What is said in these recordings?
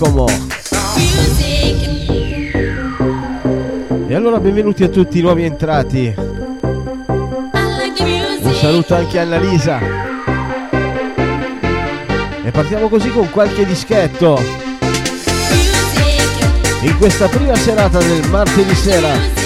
Giacomo. E allora benvenuti a tutti i nuovi entrati. Un saluto anche a Annalisa. E partiamo così con qualche dischetto. In questa prima serata del martedì sera.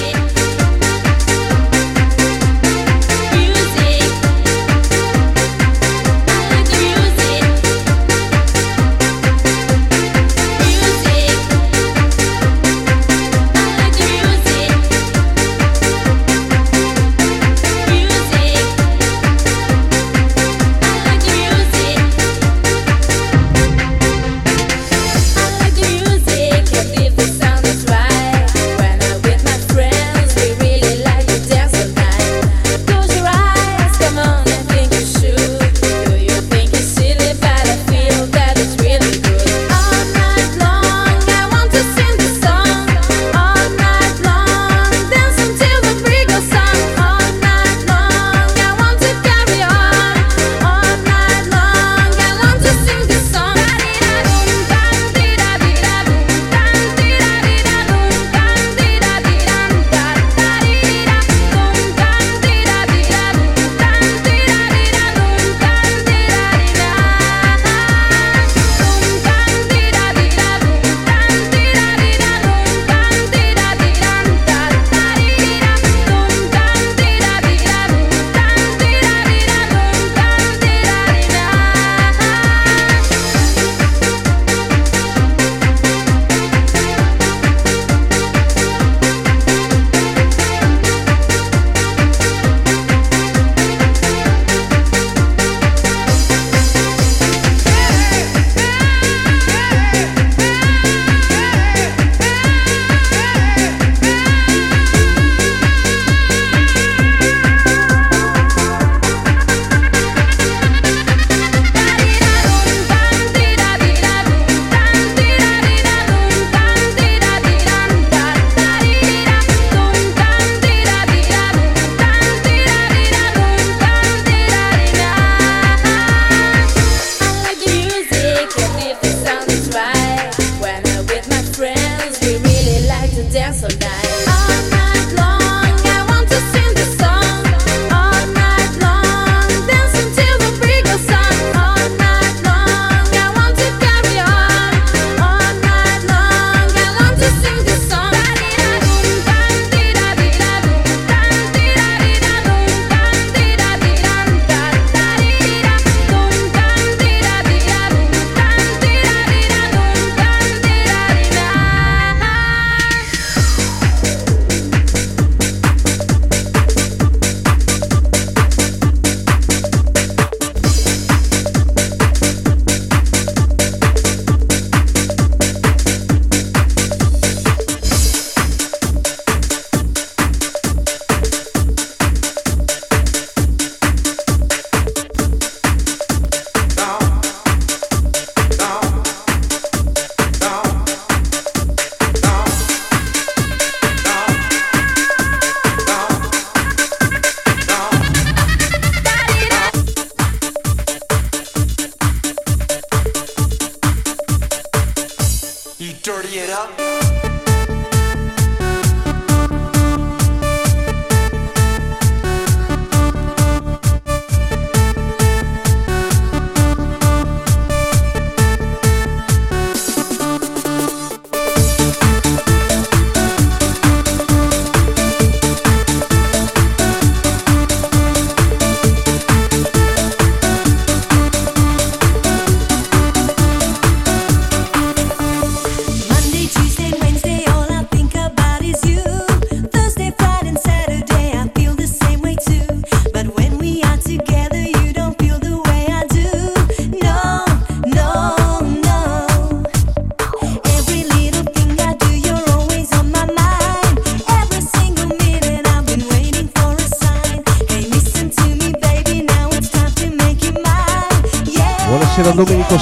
dirty it up.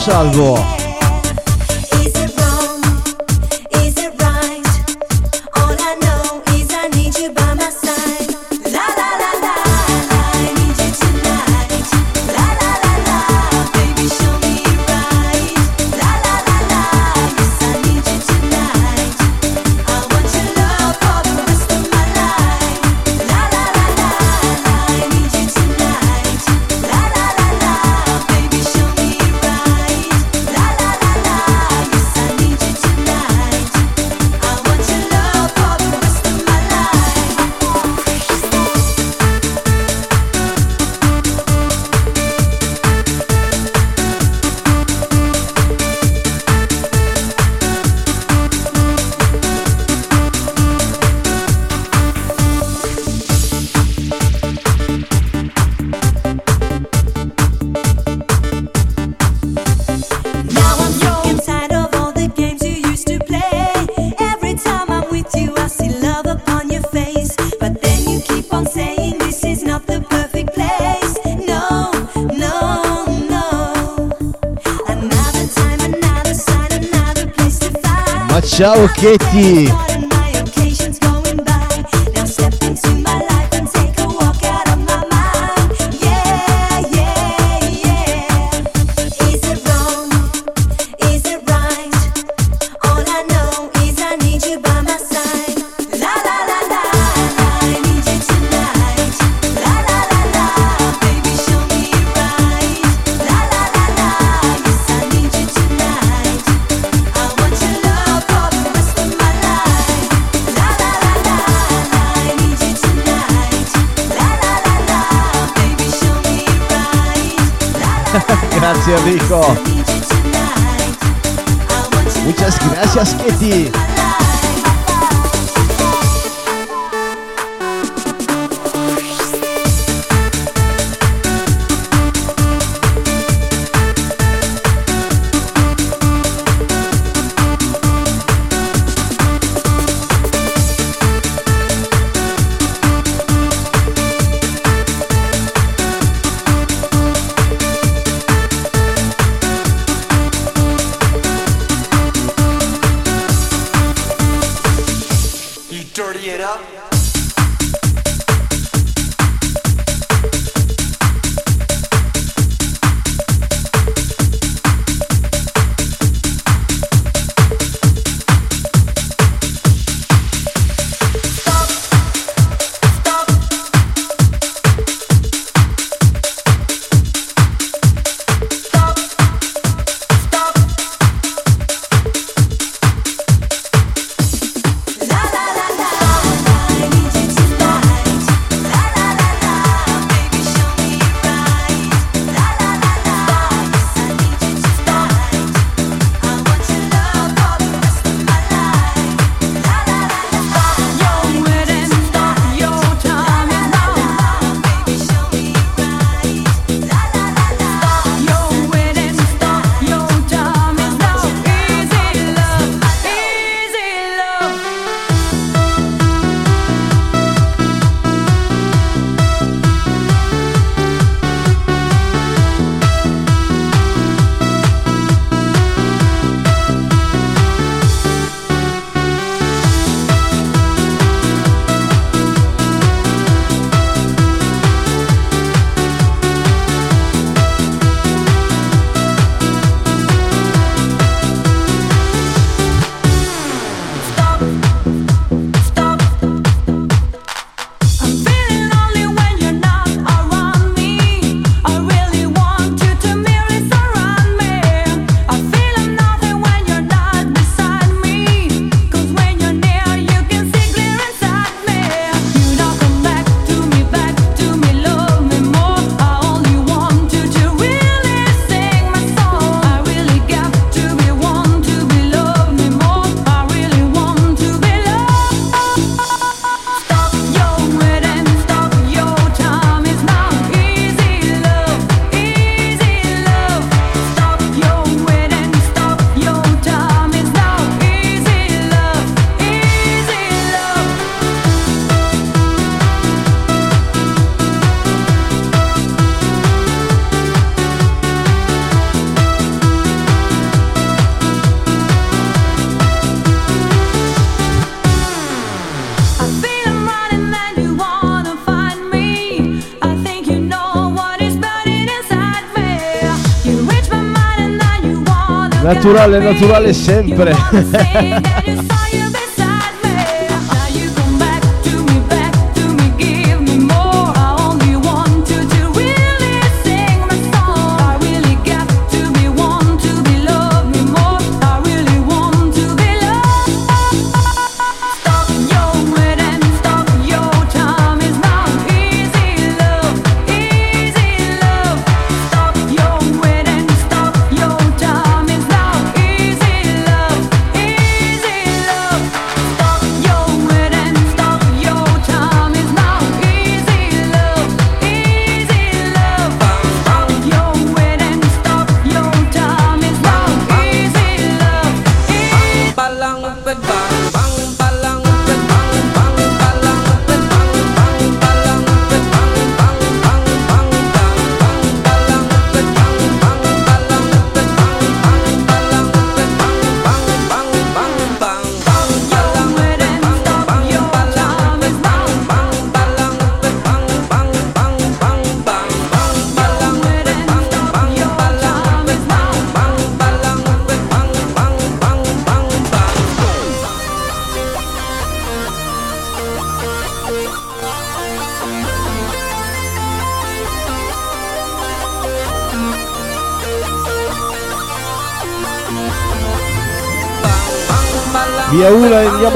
是啊师 ciao Chetti! Gracias, Rico. Muchas gracias, Ketty. Naturale, naturale sempre.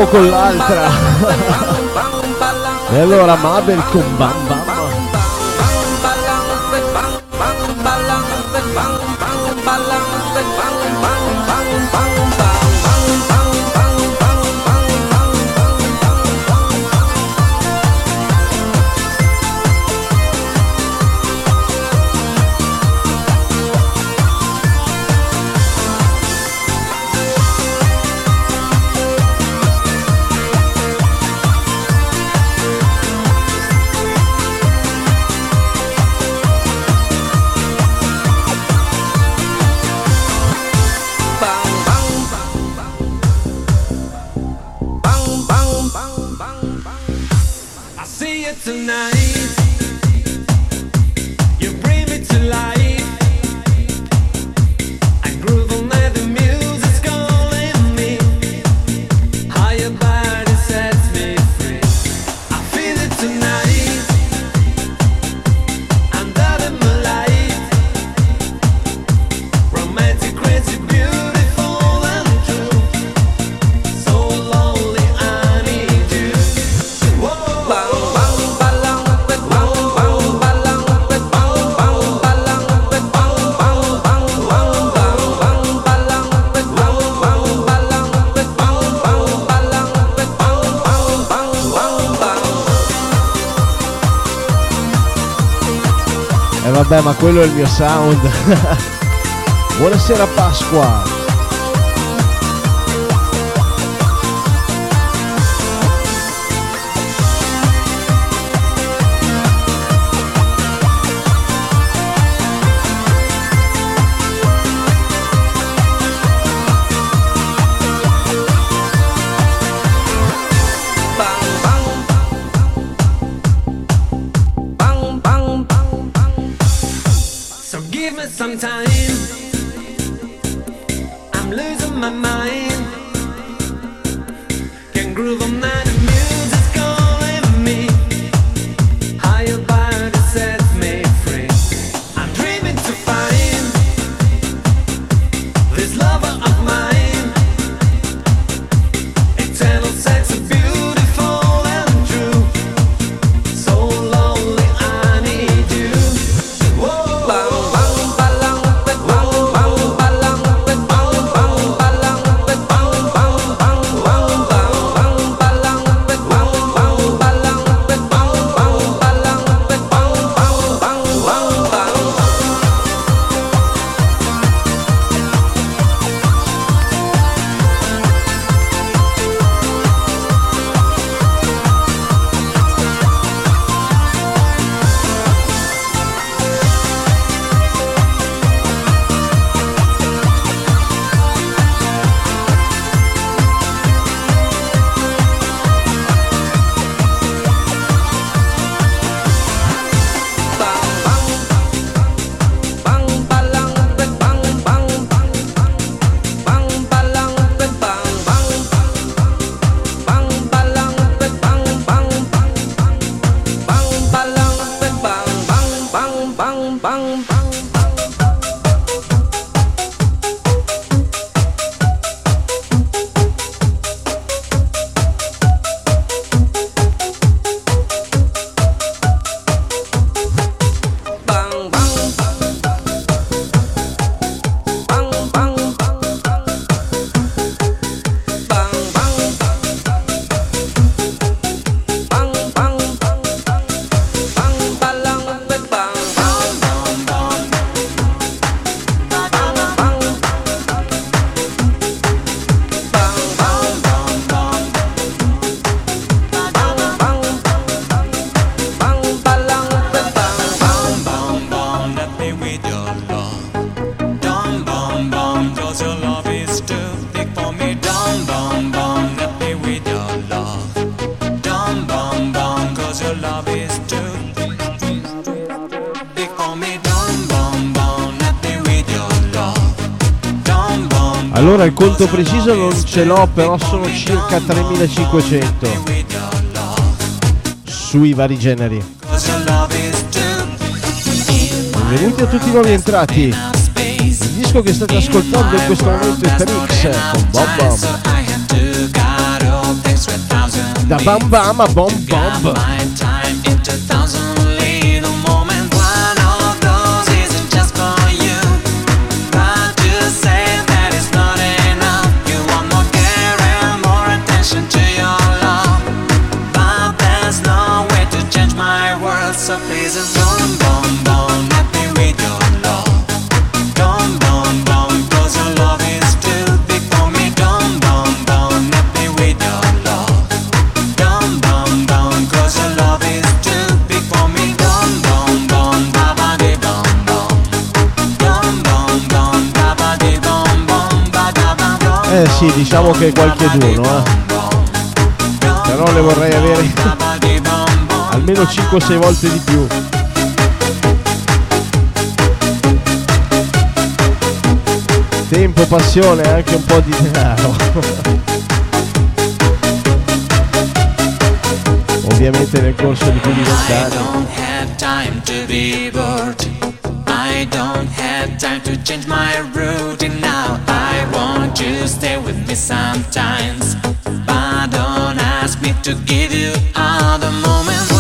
Con l'altra. E allora Mabel con Bam Bam vabbè, ma quello è il mio sound. Buonasera Pasqua. Conto preciso non ce l'ho, però sono circa 3500 sui vari generi. Benvenuti a tutti i nuovi entrati. Il disco che state ascoltando in questo momento è Trix con Bob Bomb. Da bam bam a bom bom. sì, diciamo che qualche d'uno, eh. Però le vorrei avere almeno 5-6 volte di più. Tempo, passione e anche un po' di denaro. Ovviamente nel corso di quei vent'anni. I don't have time to change my routine now. With me sometimes. But don't ask me to give you all the moments.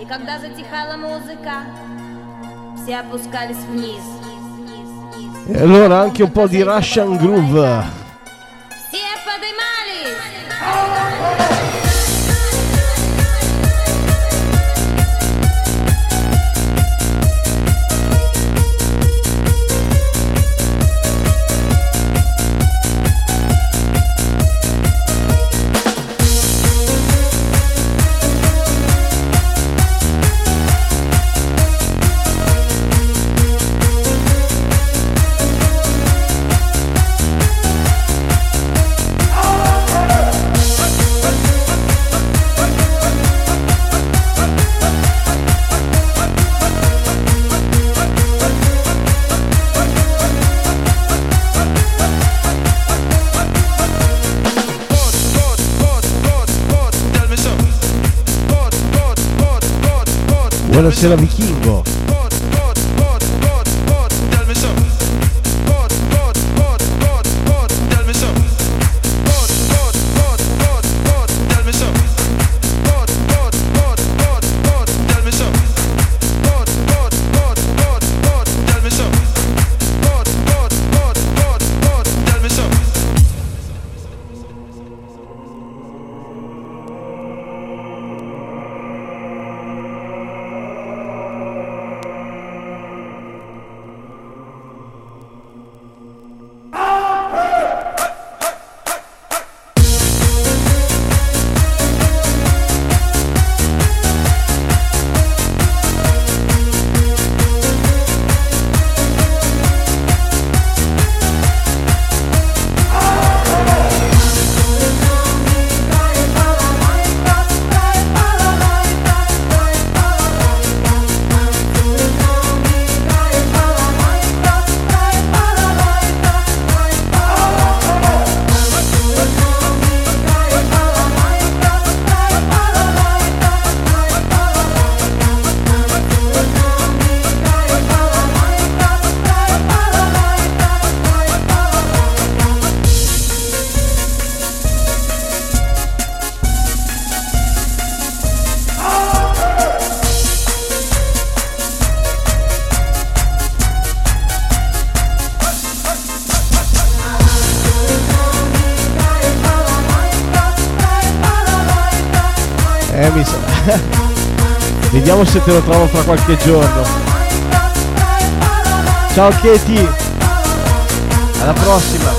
И когда затихала музыка, все опускались вниз. E allora anche un po' di Russian Groove. Buonasera vichingo. Se te lo trovo fra qualche giorno. Ciao Katie. Alla prossima.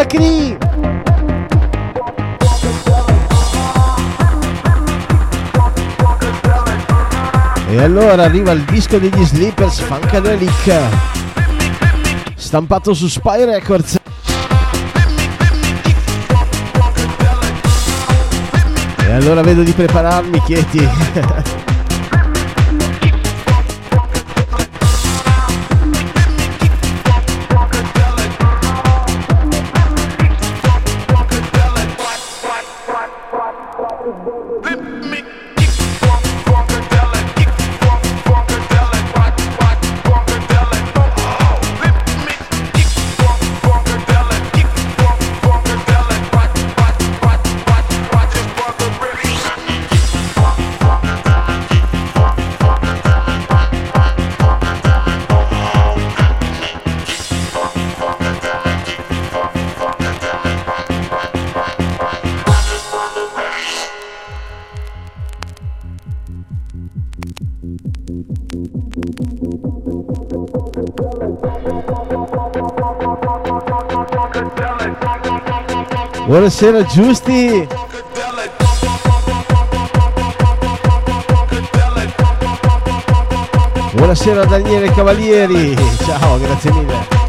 La Cri! E allora arriva il disco degli Sleepers Funkadelic stampato su Spy Records. E allora vedo di prepararmi, Chieti. Buonasera Giusti. Buonasera Daniele Cavalieri. Ciao, grazie mille.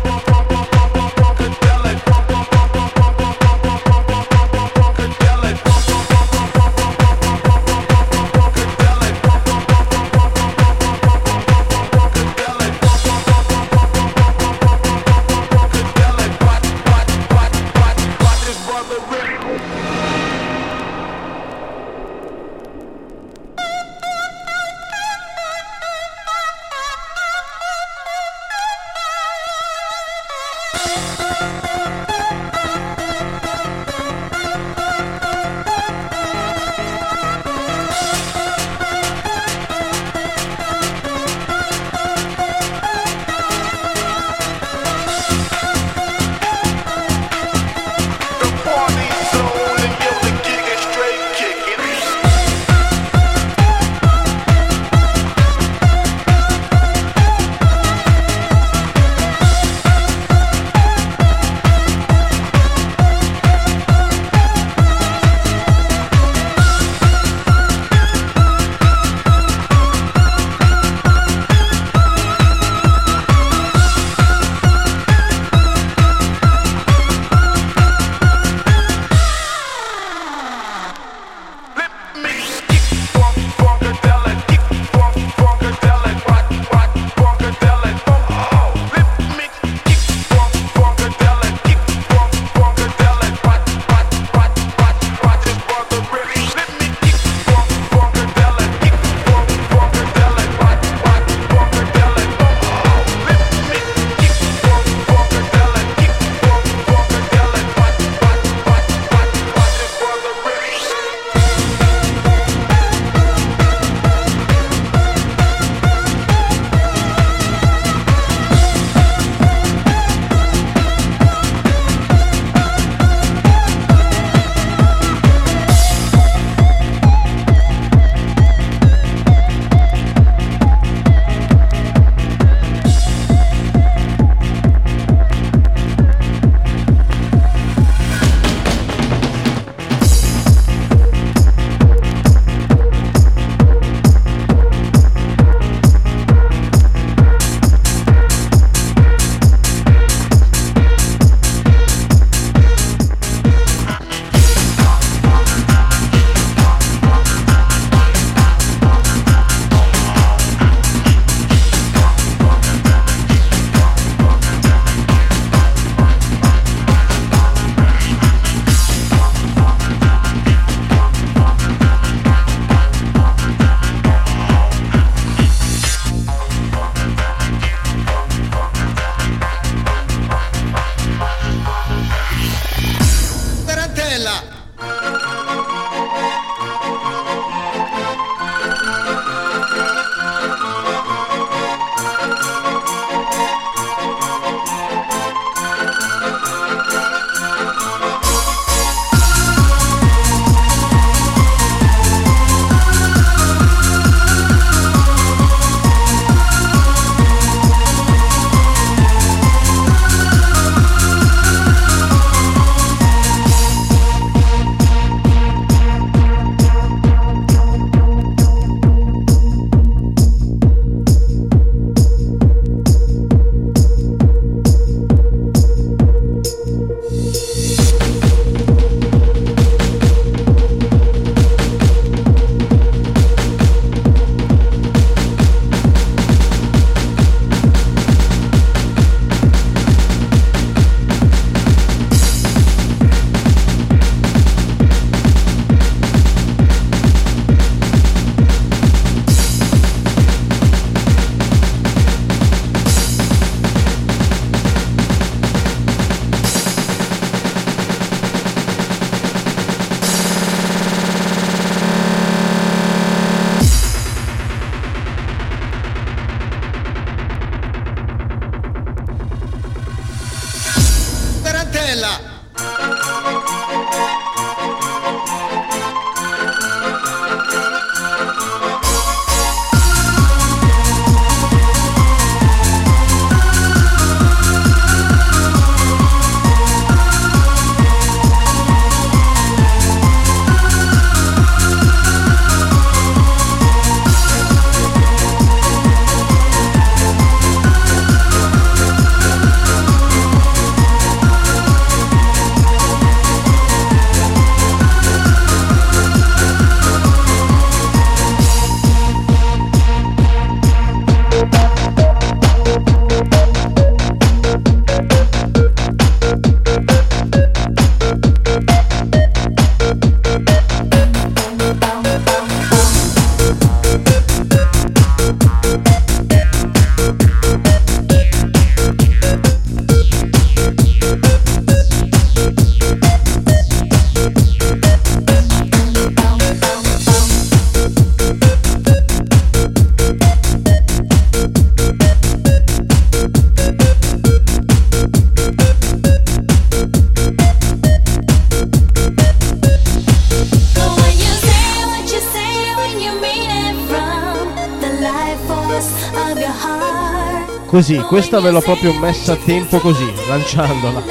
Così, questa ve l'ho proprio messa a tempo così, lanciandola.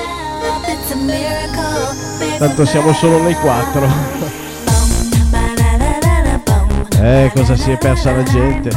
Tanto siamo solo noi quattro. eh, cosa si è persa la gente?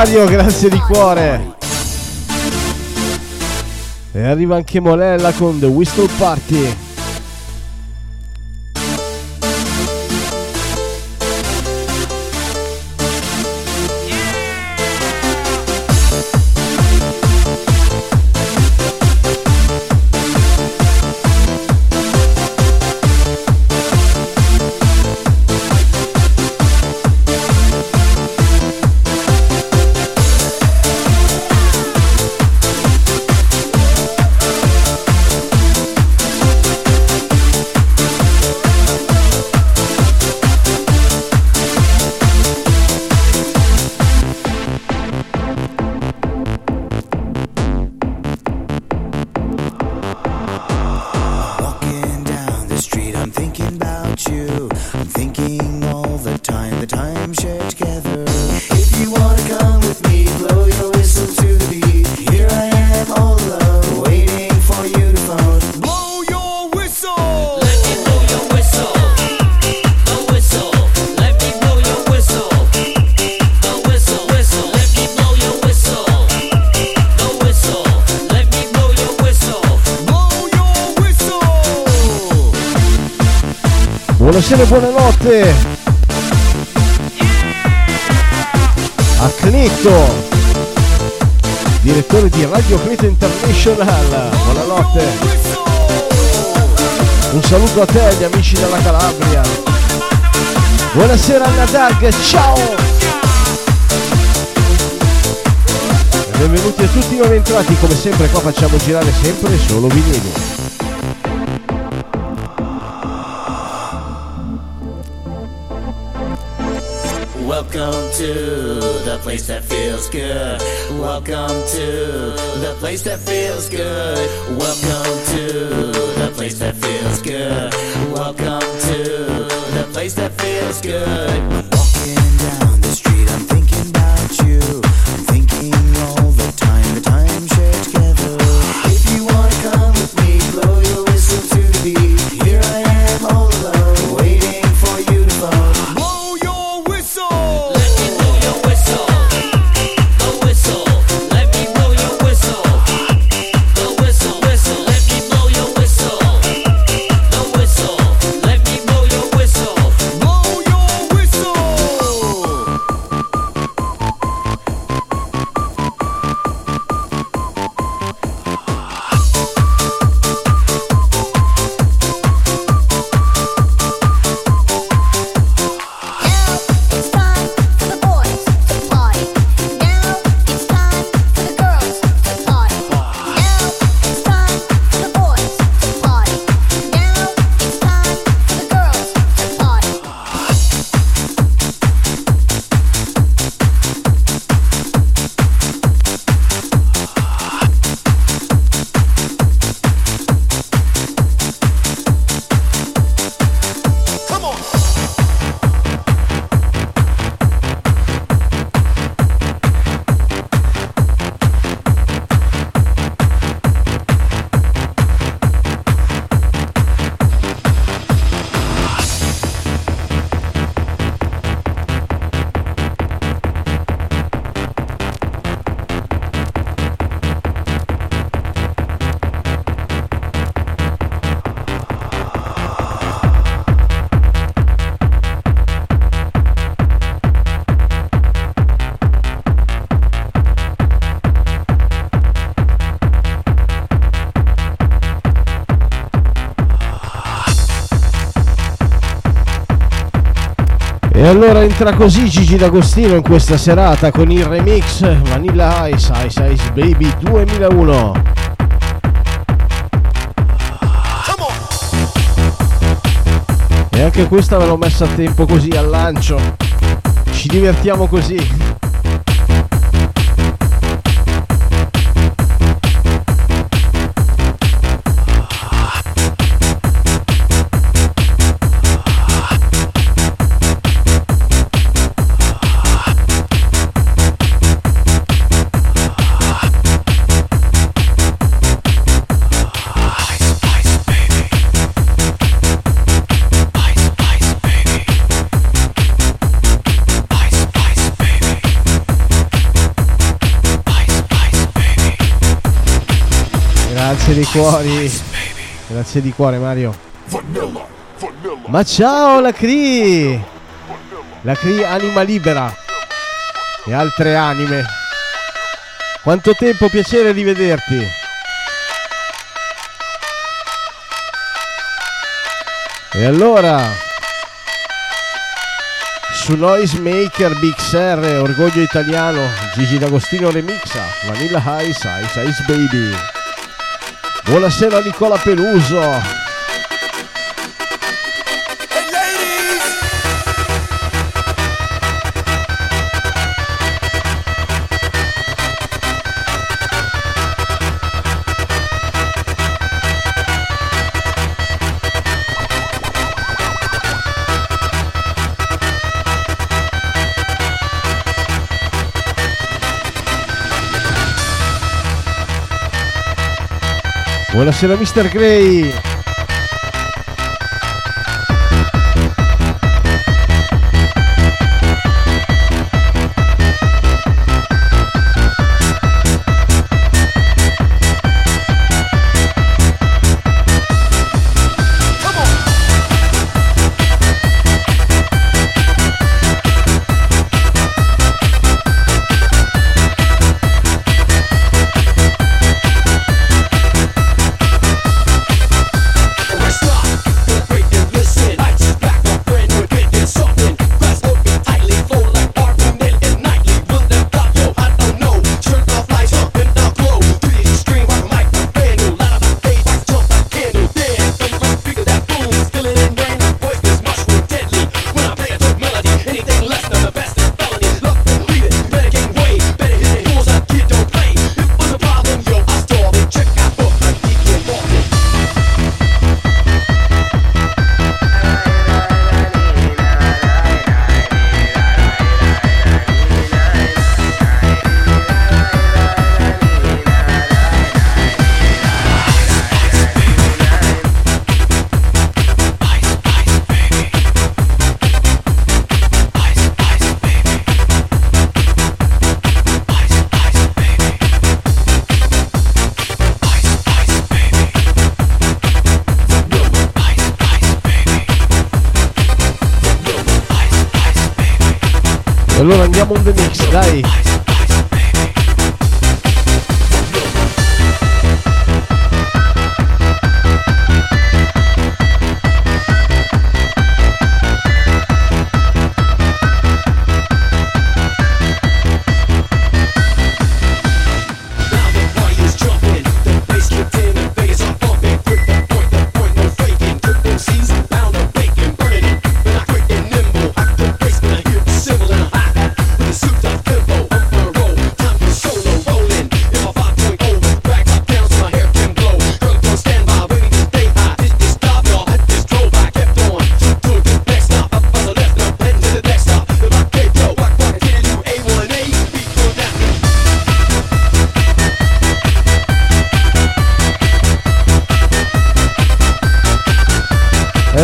Mario, grazie di cuore. E arriva anche Molella con The Whistle Party. Buonasera e buonanotte a Cleto, direttore di Radio Cleto International. Buonanotte. Un saluto a te, agli amici della Calabria. Buonasera Anna Dark, ciao! E benvenuti a tutti i nuovi entrati, come sempre qua facciamo girare sempre solo vinili. Welcome to the place that feels good. Welcome to the place that feels good. Welcome to the place that feels good. Welcome to the place that feels good. Allora entra così Gigi D'Agostino in questa serata con il remix Vanilla Ice Ice Ice Baby 2001. E anche questa ve l'ho messa a tempo così al lancio. Ci divertiamo così. Cuori. Grazie di cuore Mario. Ma ciao la Cree! La Cree anima libera e altre anime. Quanto tempo piacere rivederti. E allora su Noisemaker Big R, orgoglio italiano, Gigi D'Agostino remixa, Vanilla Ice, Ice Ice Baby. Buonasera Nicola Peluso. Buenas será Mr. Gray.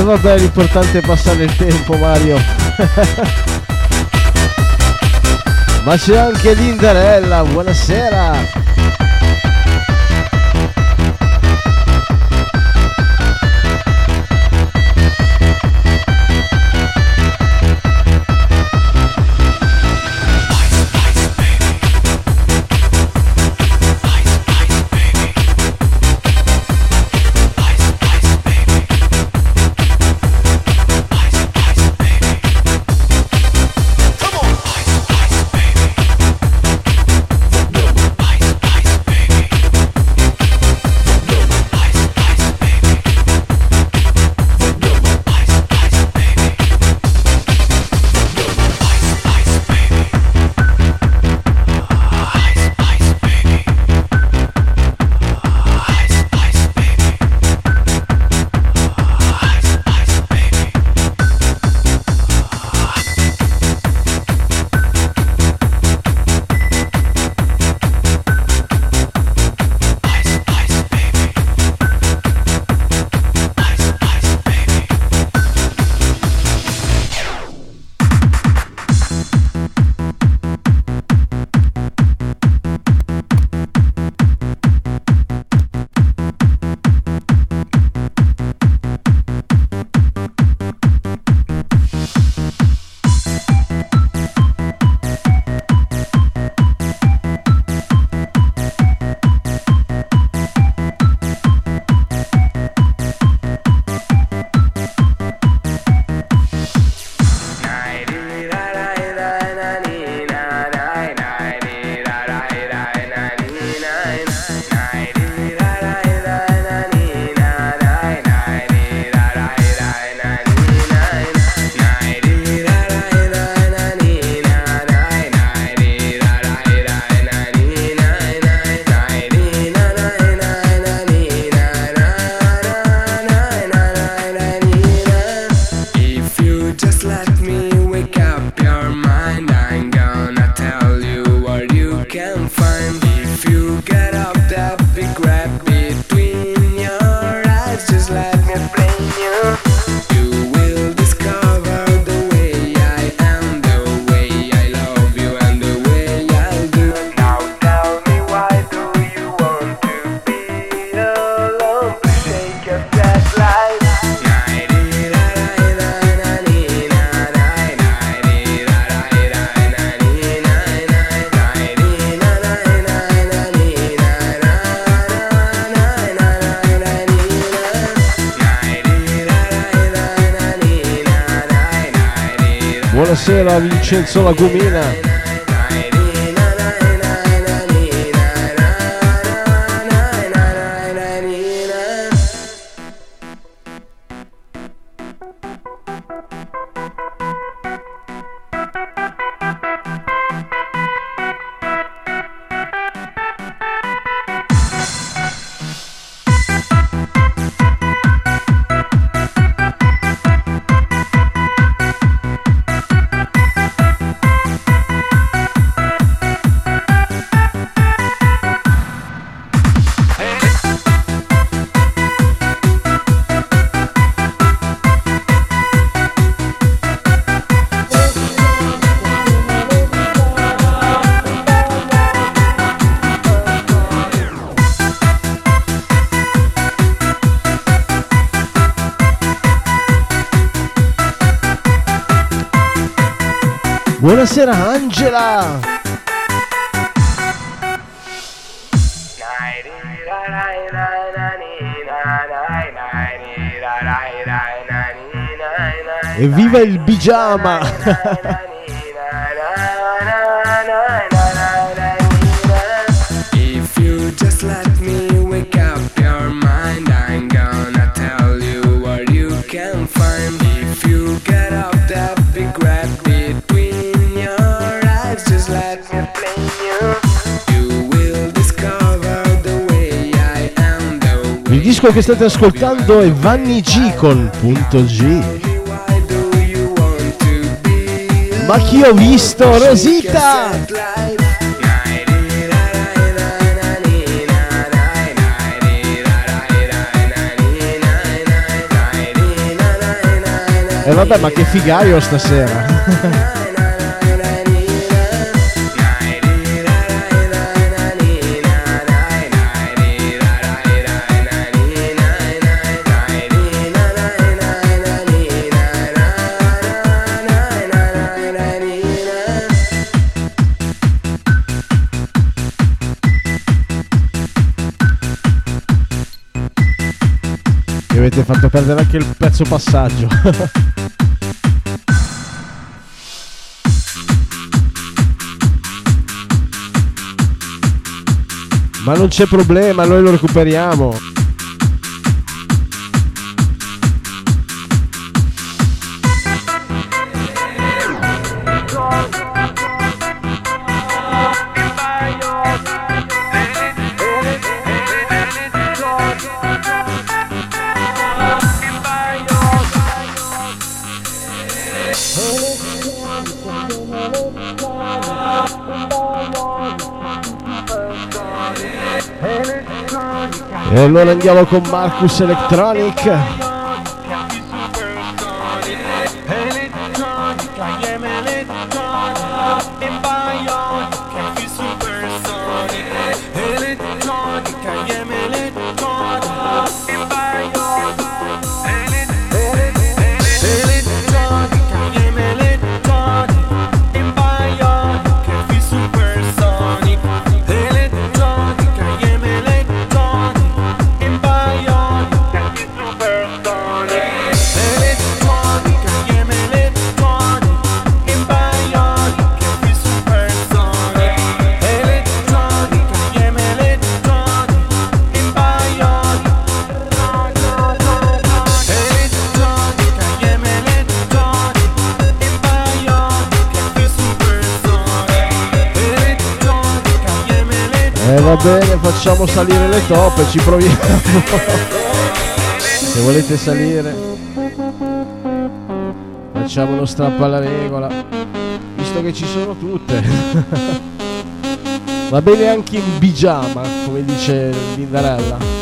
Vabbè, l'importante è passare il tempo, Mario. Ma c'è anche Lindarella, buonasera. Buonasera Vincenzo Lagumina. Buonasera Angela! Evviva il pigiama! disco che state ascoltando è Vanni G con punto G. Ma chi ho visto? Rosita! E vabbè, ma che figaio stasera! fatto perdere anche il pezzo passaggio. Ma non c'è problema, noi lo recuperiamo. Allora andiamo con Marcus Electronic. Facciamo salire le toppe, ci proviamo. Se volete salire, facciamo uno strappo alla regola, visto che ci sono tutte. Va bene anche in pigiama, come dice Lindarella.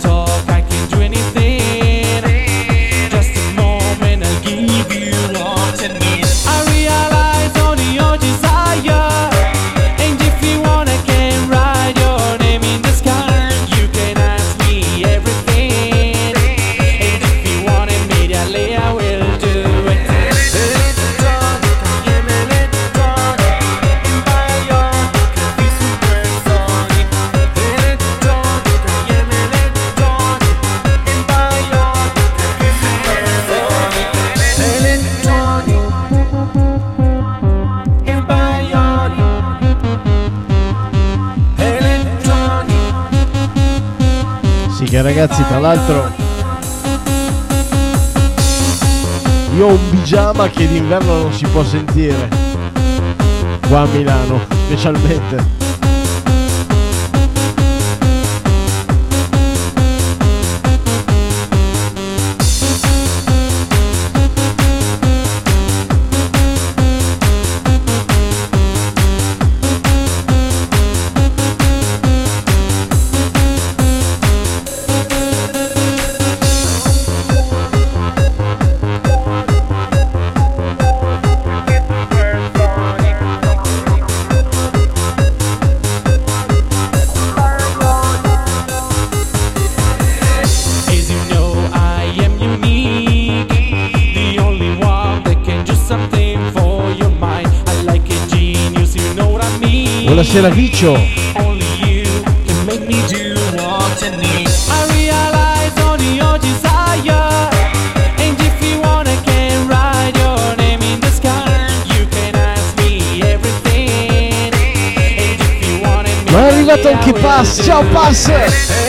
Talk, ragazzi, tra l'altro, io ho un pigiama che d'inverno non si può sentire. Qua a Milano, specialmente. You want it, Ma è arrivato anche Pass, ciao Pass!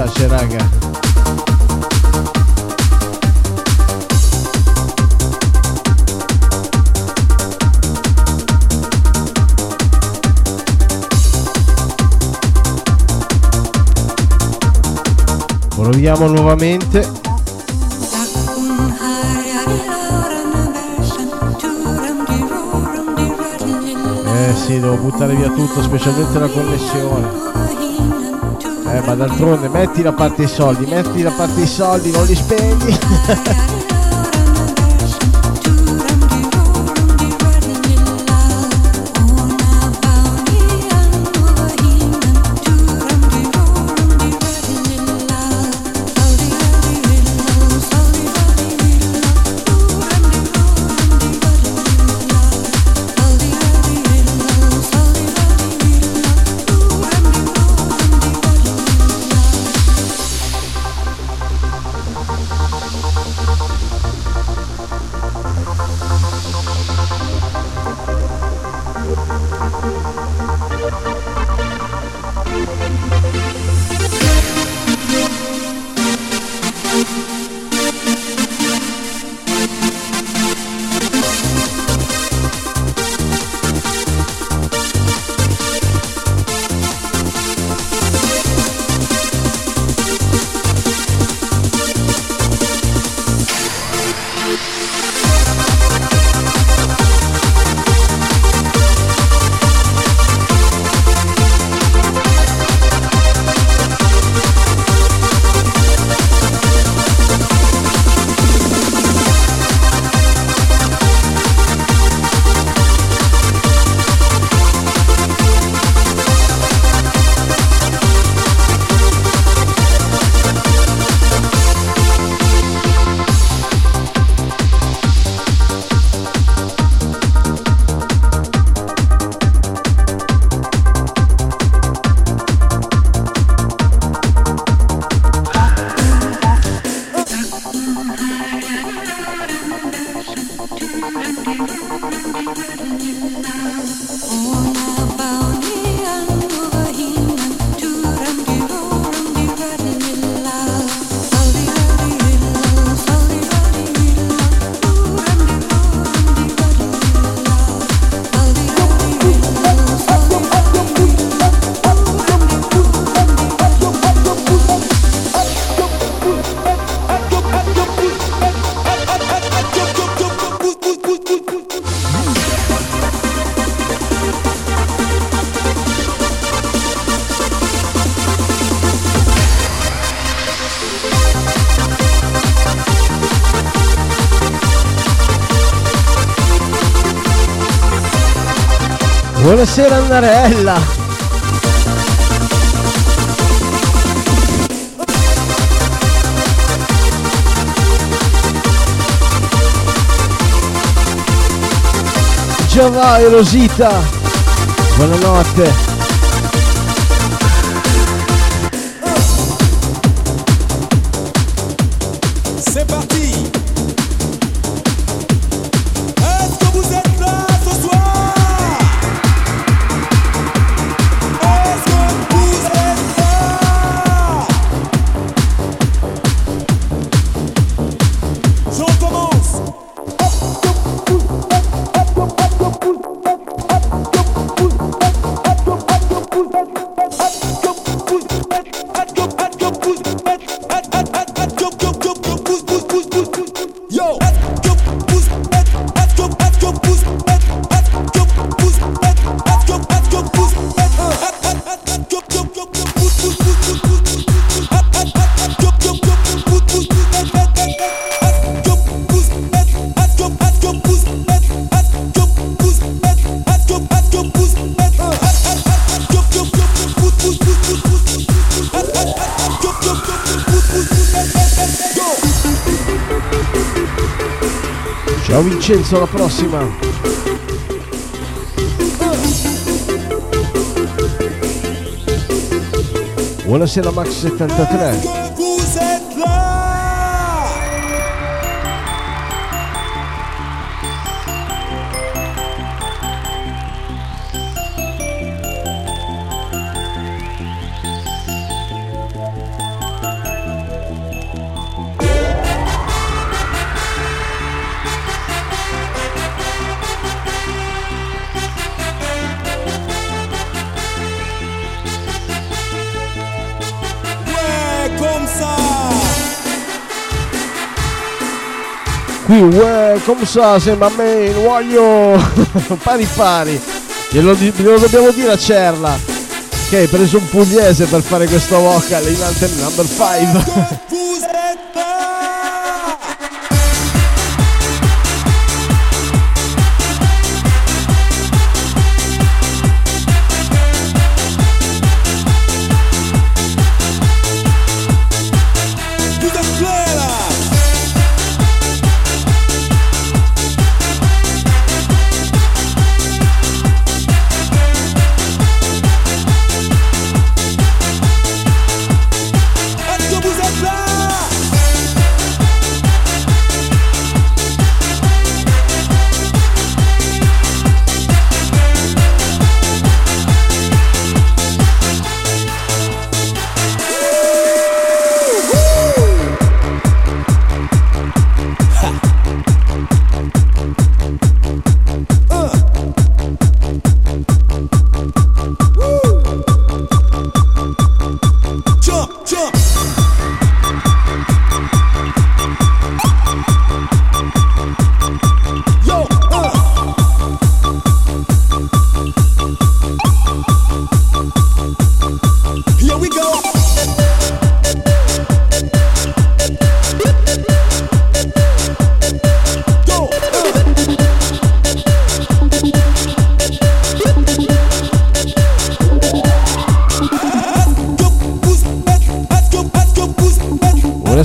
Mi spiace raga. Proviamo nuovamente. Eh sì, devo buttare via tutto, specialmente la connessione. Eh, ma d'altronde metti da parte i soldi, metti da parte i soldi, non li spendi. Già vai Rosita. Buonanotte. Ciao Vincenzo, alla prossima! Buonasera Max73 Qui, come sa, sembra a me, voglio pari pari. Glielo, glielo dobbiamo dire a Cerla. Che hai preso un pugliese per fare questo vocal in Anthem number 5.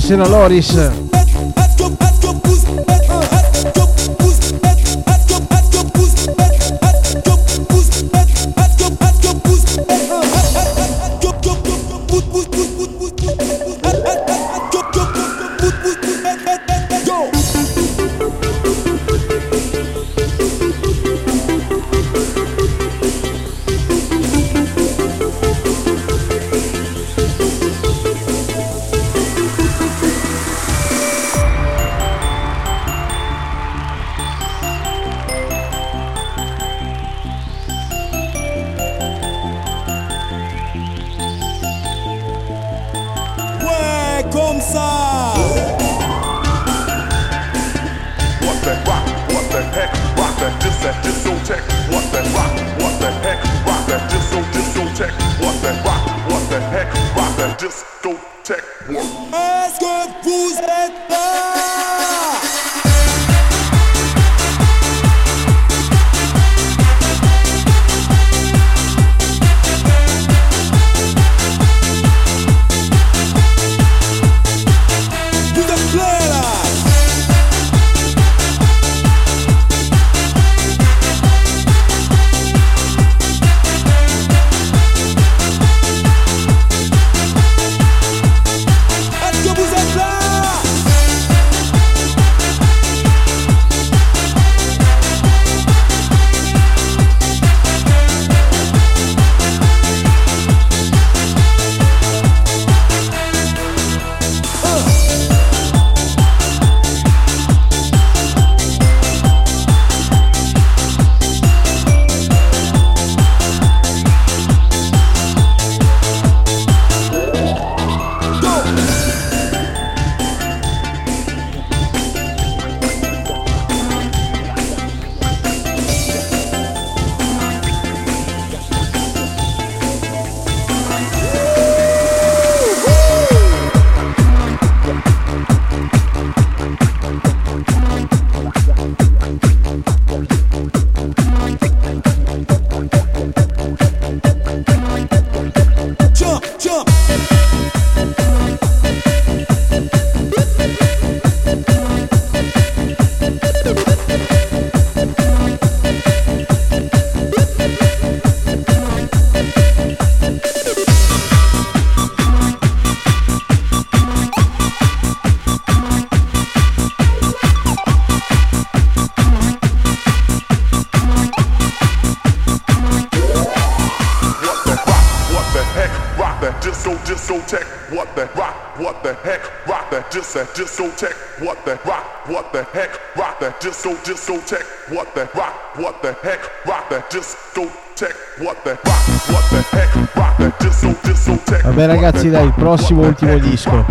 Buonasera Loris. disco tech What the rock? What the heck? Rock the tech What the rock? What the heck? Rock the disco discotheque. Vabbè ragazzi, dai, prossimo ultimo disco.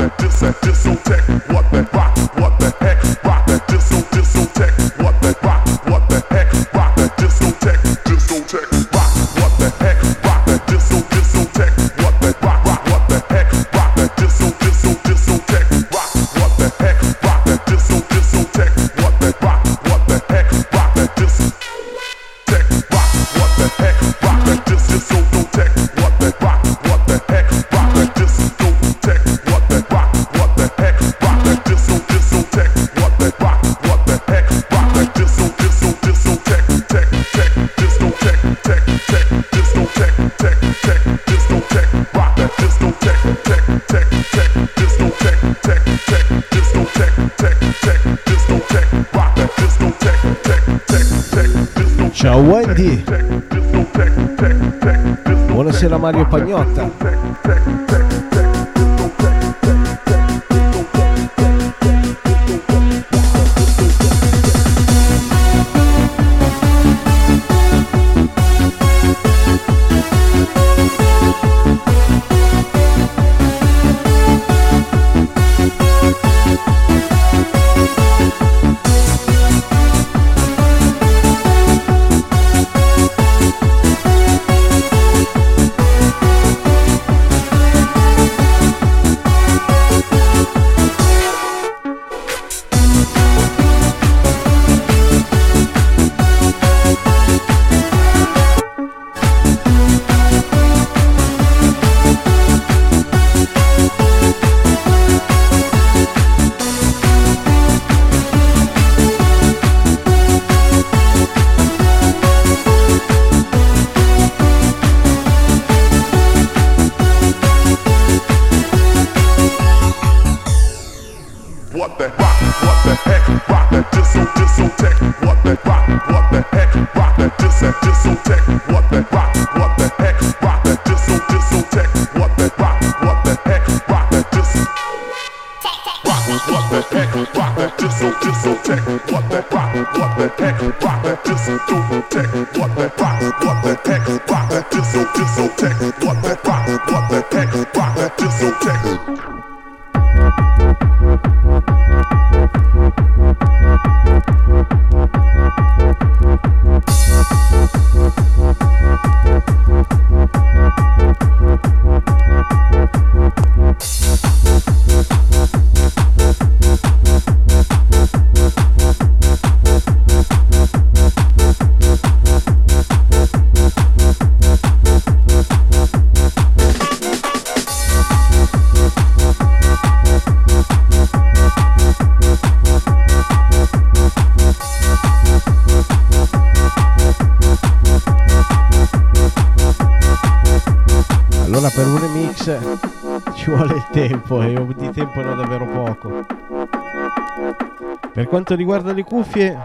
quanto riguarda le cuffie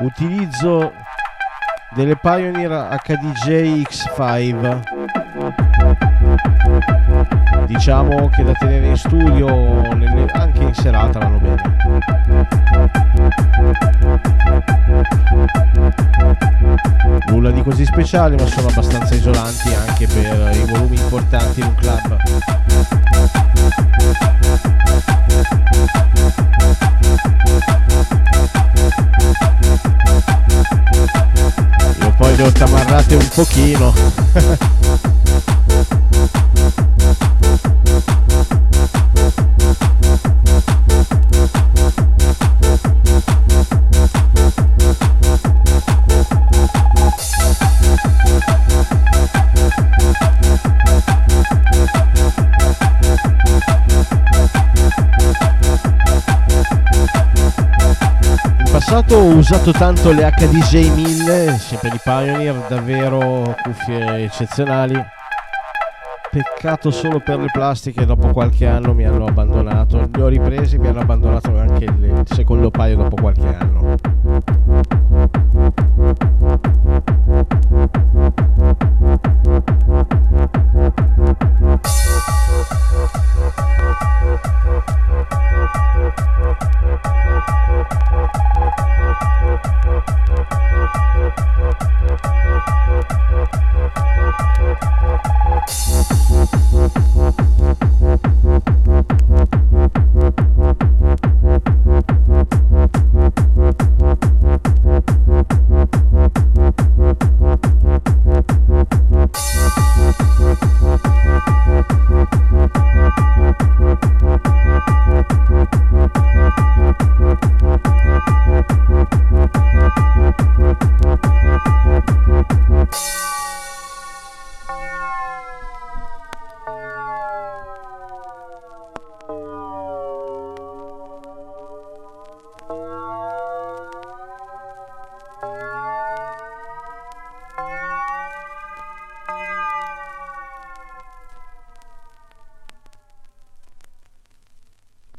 utilizzo delle Pioneer HDJ X5 diciamo che da tenere in studio anche in serata vanno bene. Nulla di così speciale ma sono abbastanza isolanti anche per i volumi importanti in un club. tamarrate un pochino. passato ho usato tanto le HDJ 1000, sempre di Pioneer, davvero cuffie eccezionali. Peccato solo per le plastiche, dopo qualche anno mi hanno abbandonato. Le ho riprese, mi hanno abbandonato anche il secondo paio dopo qualche anno.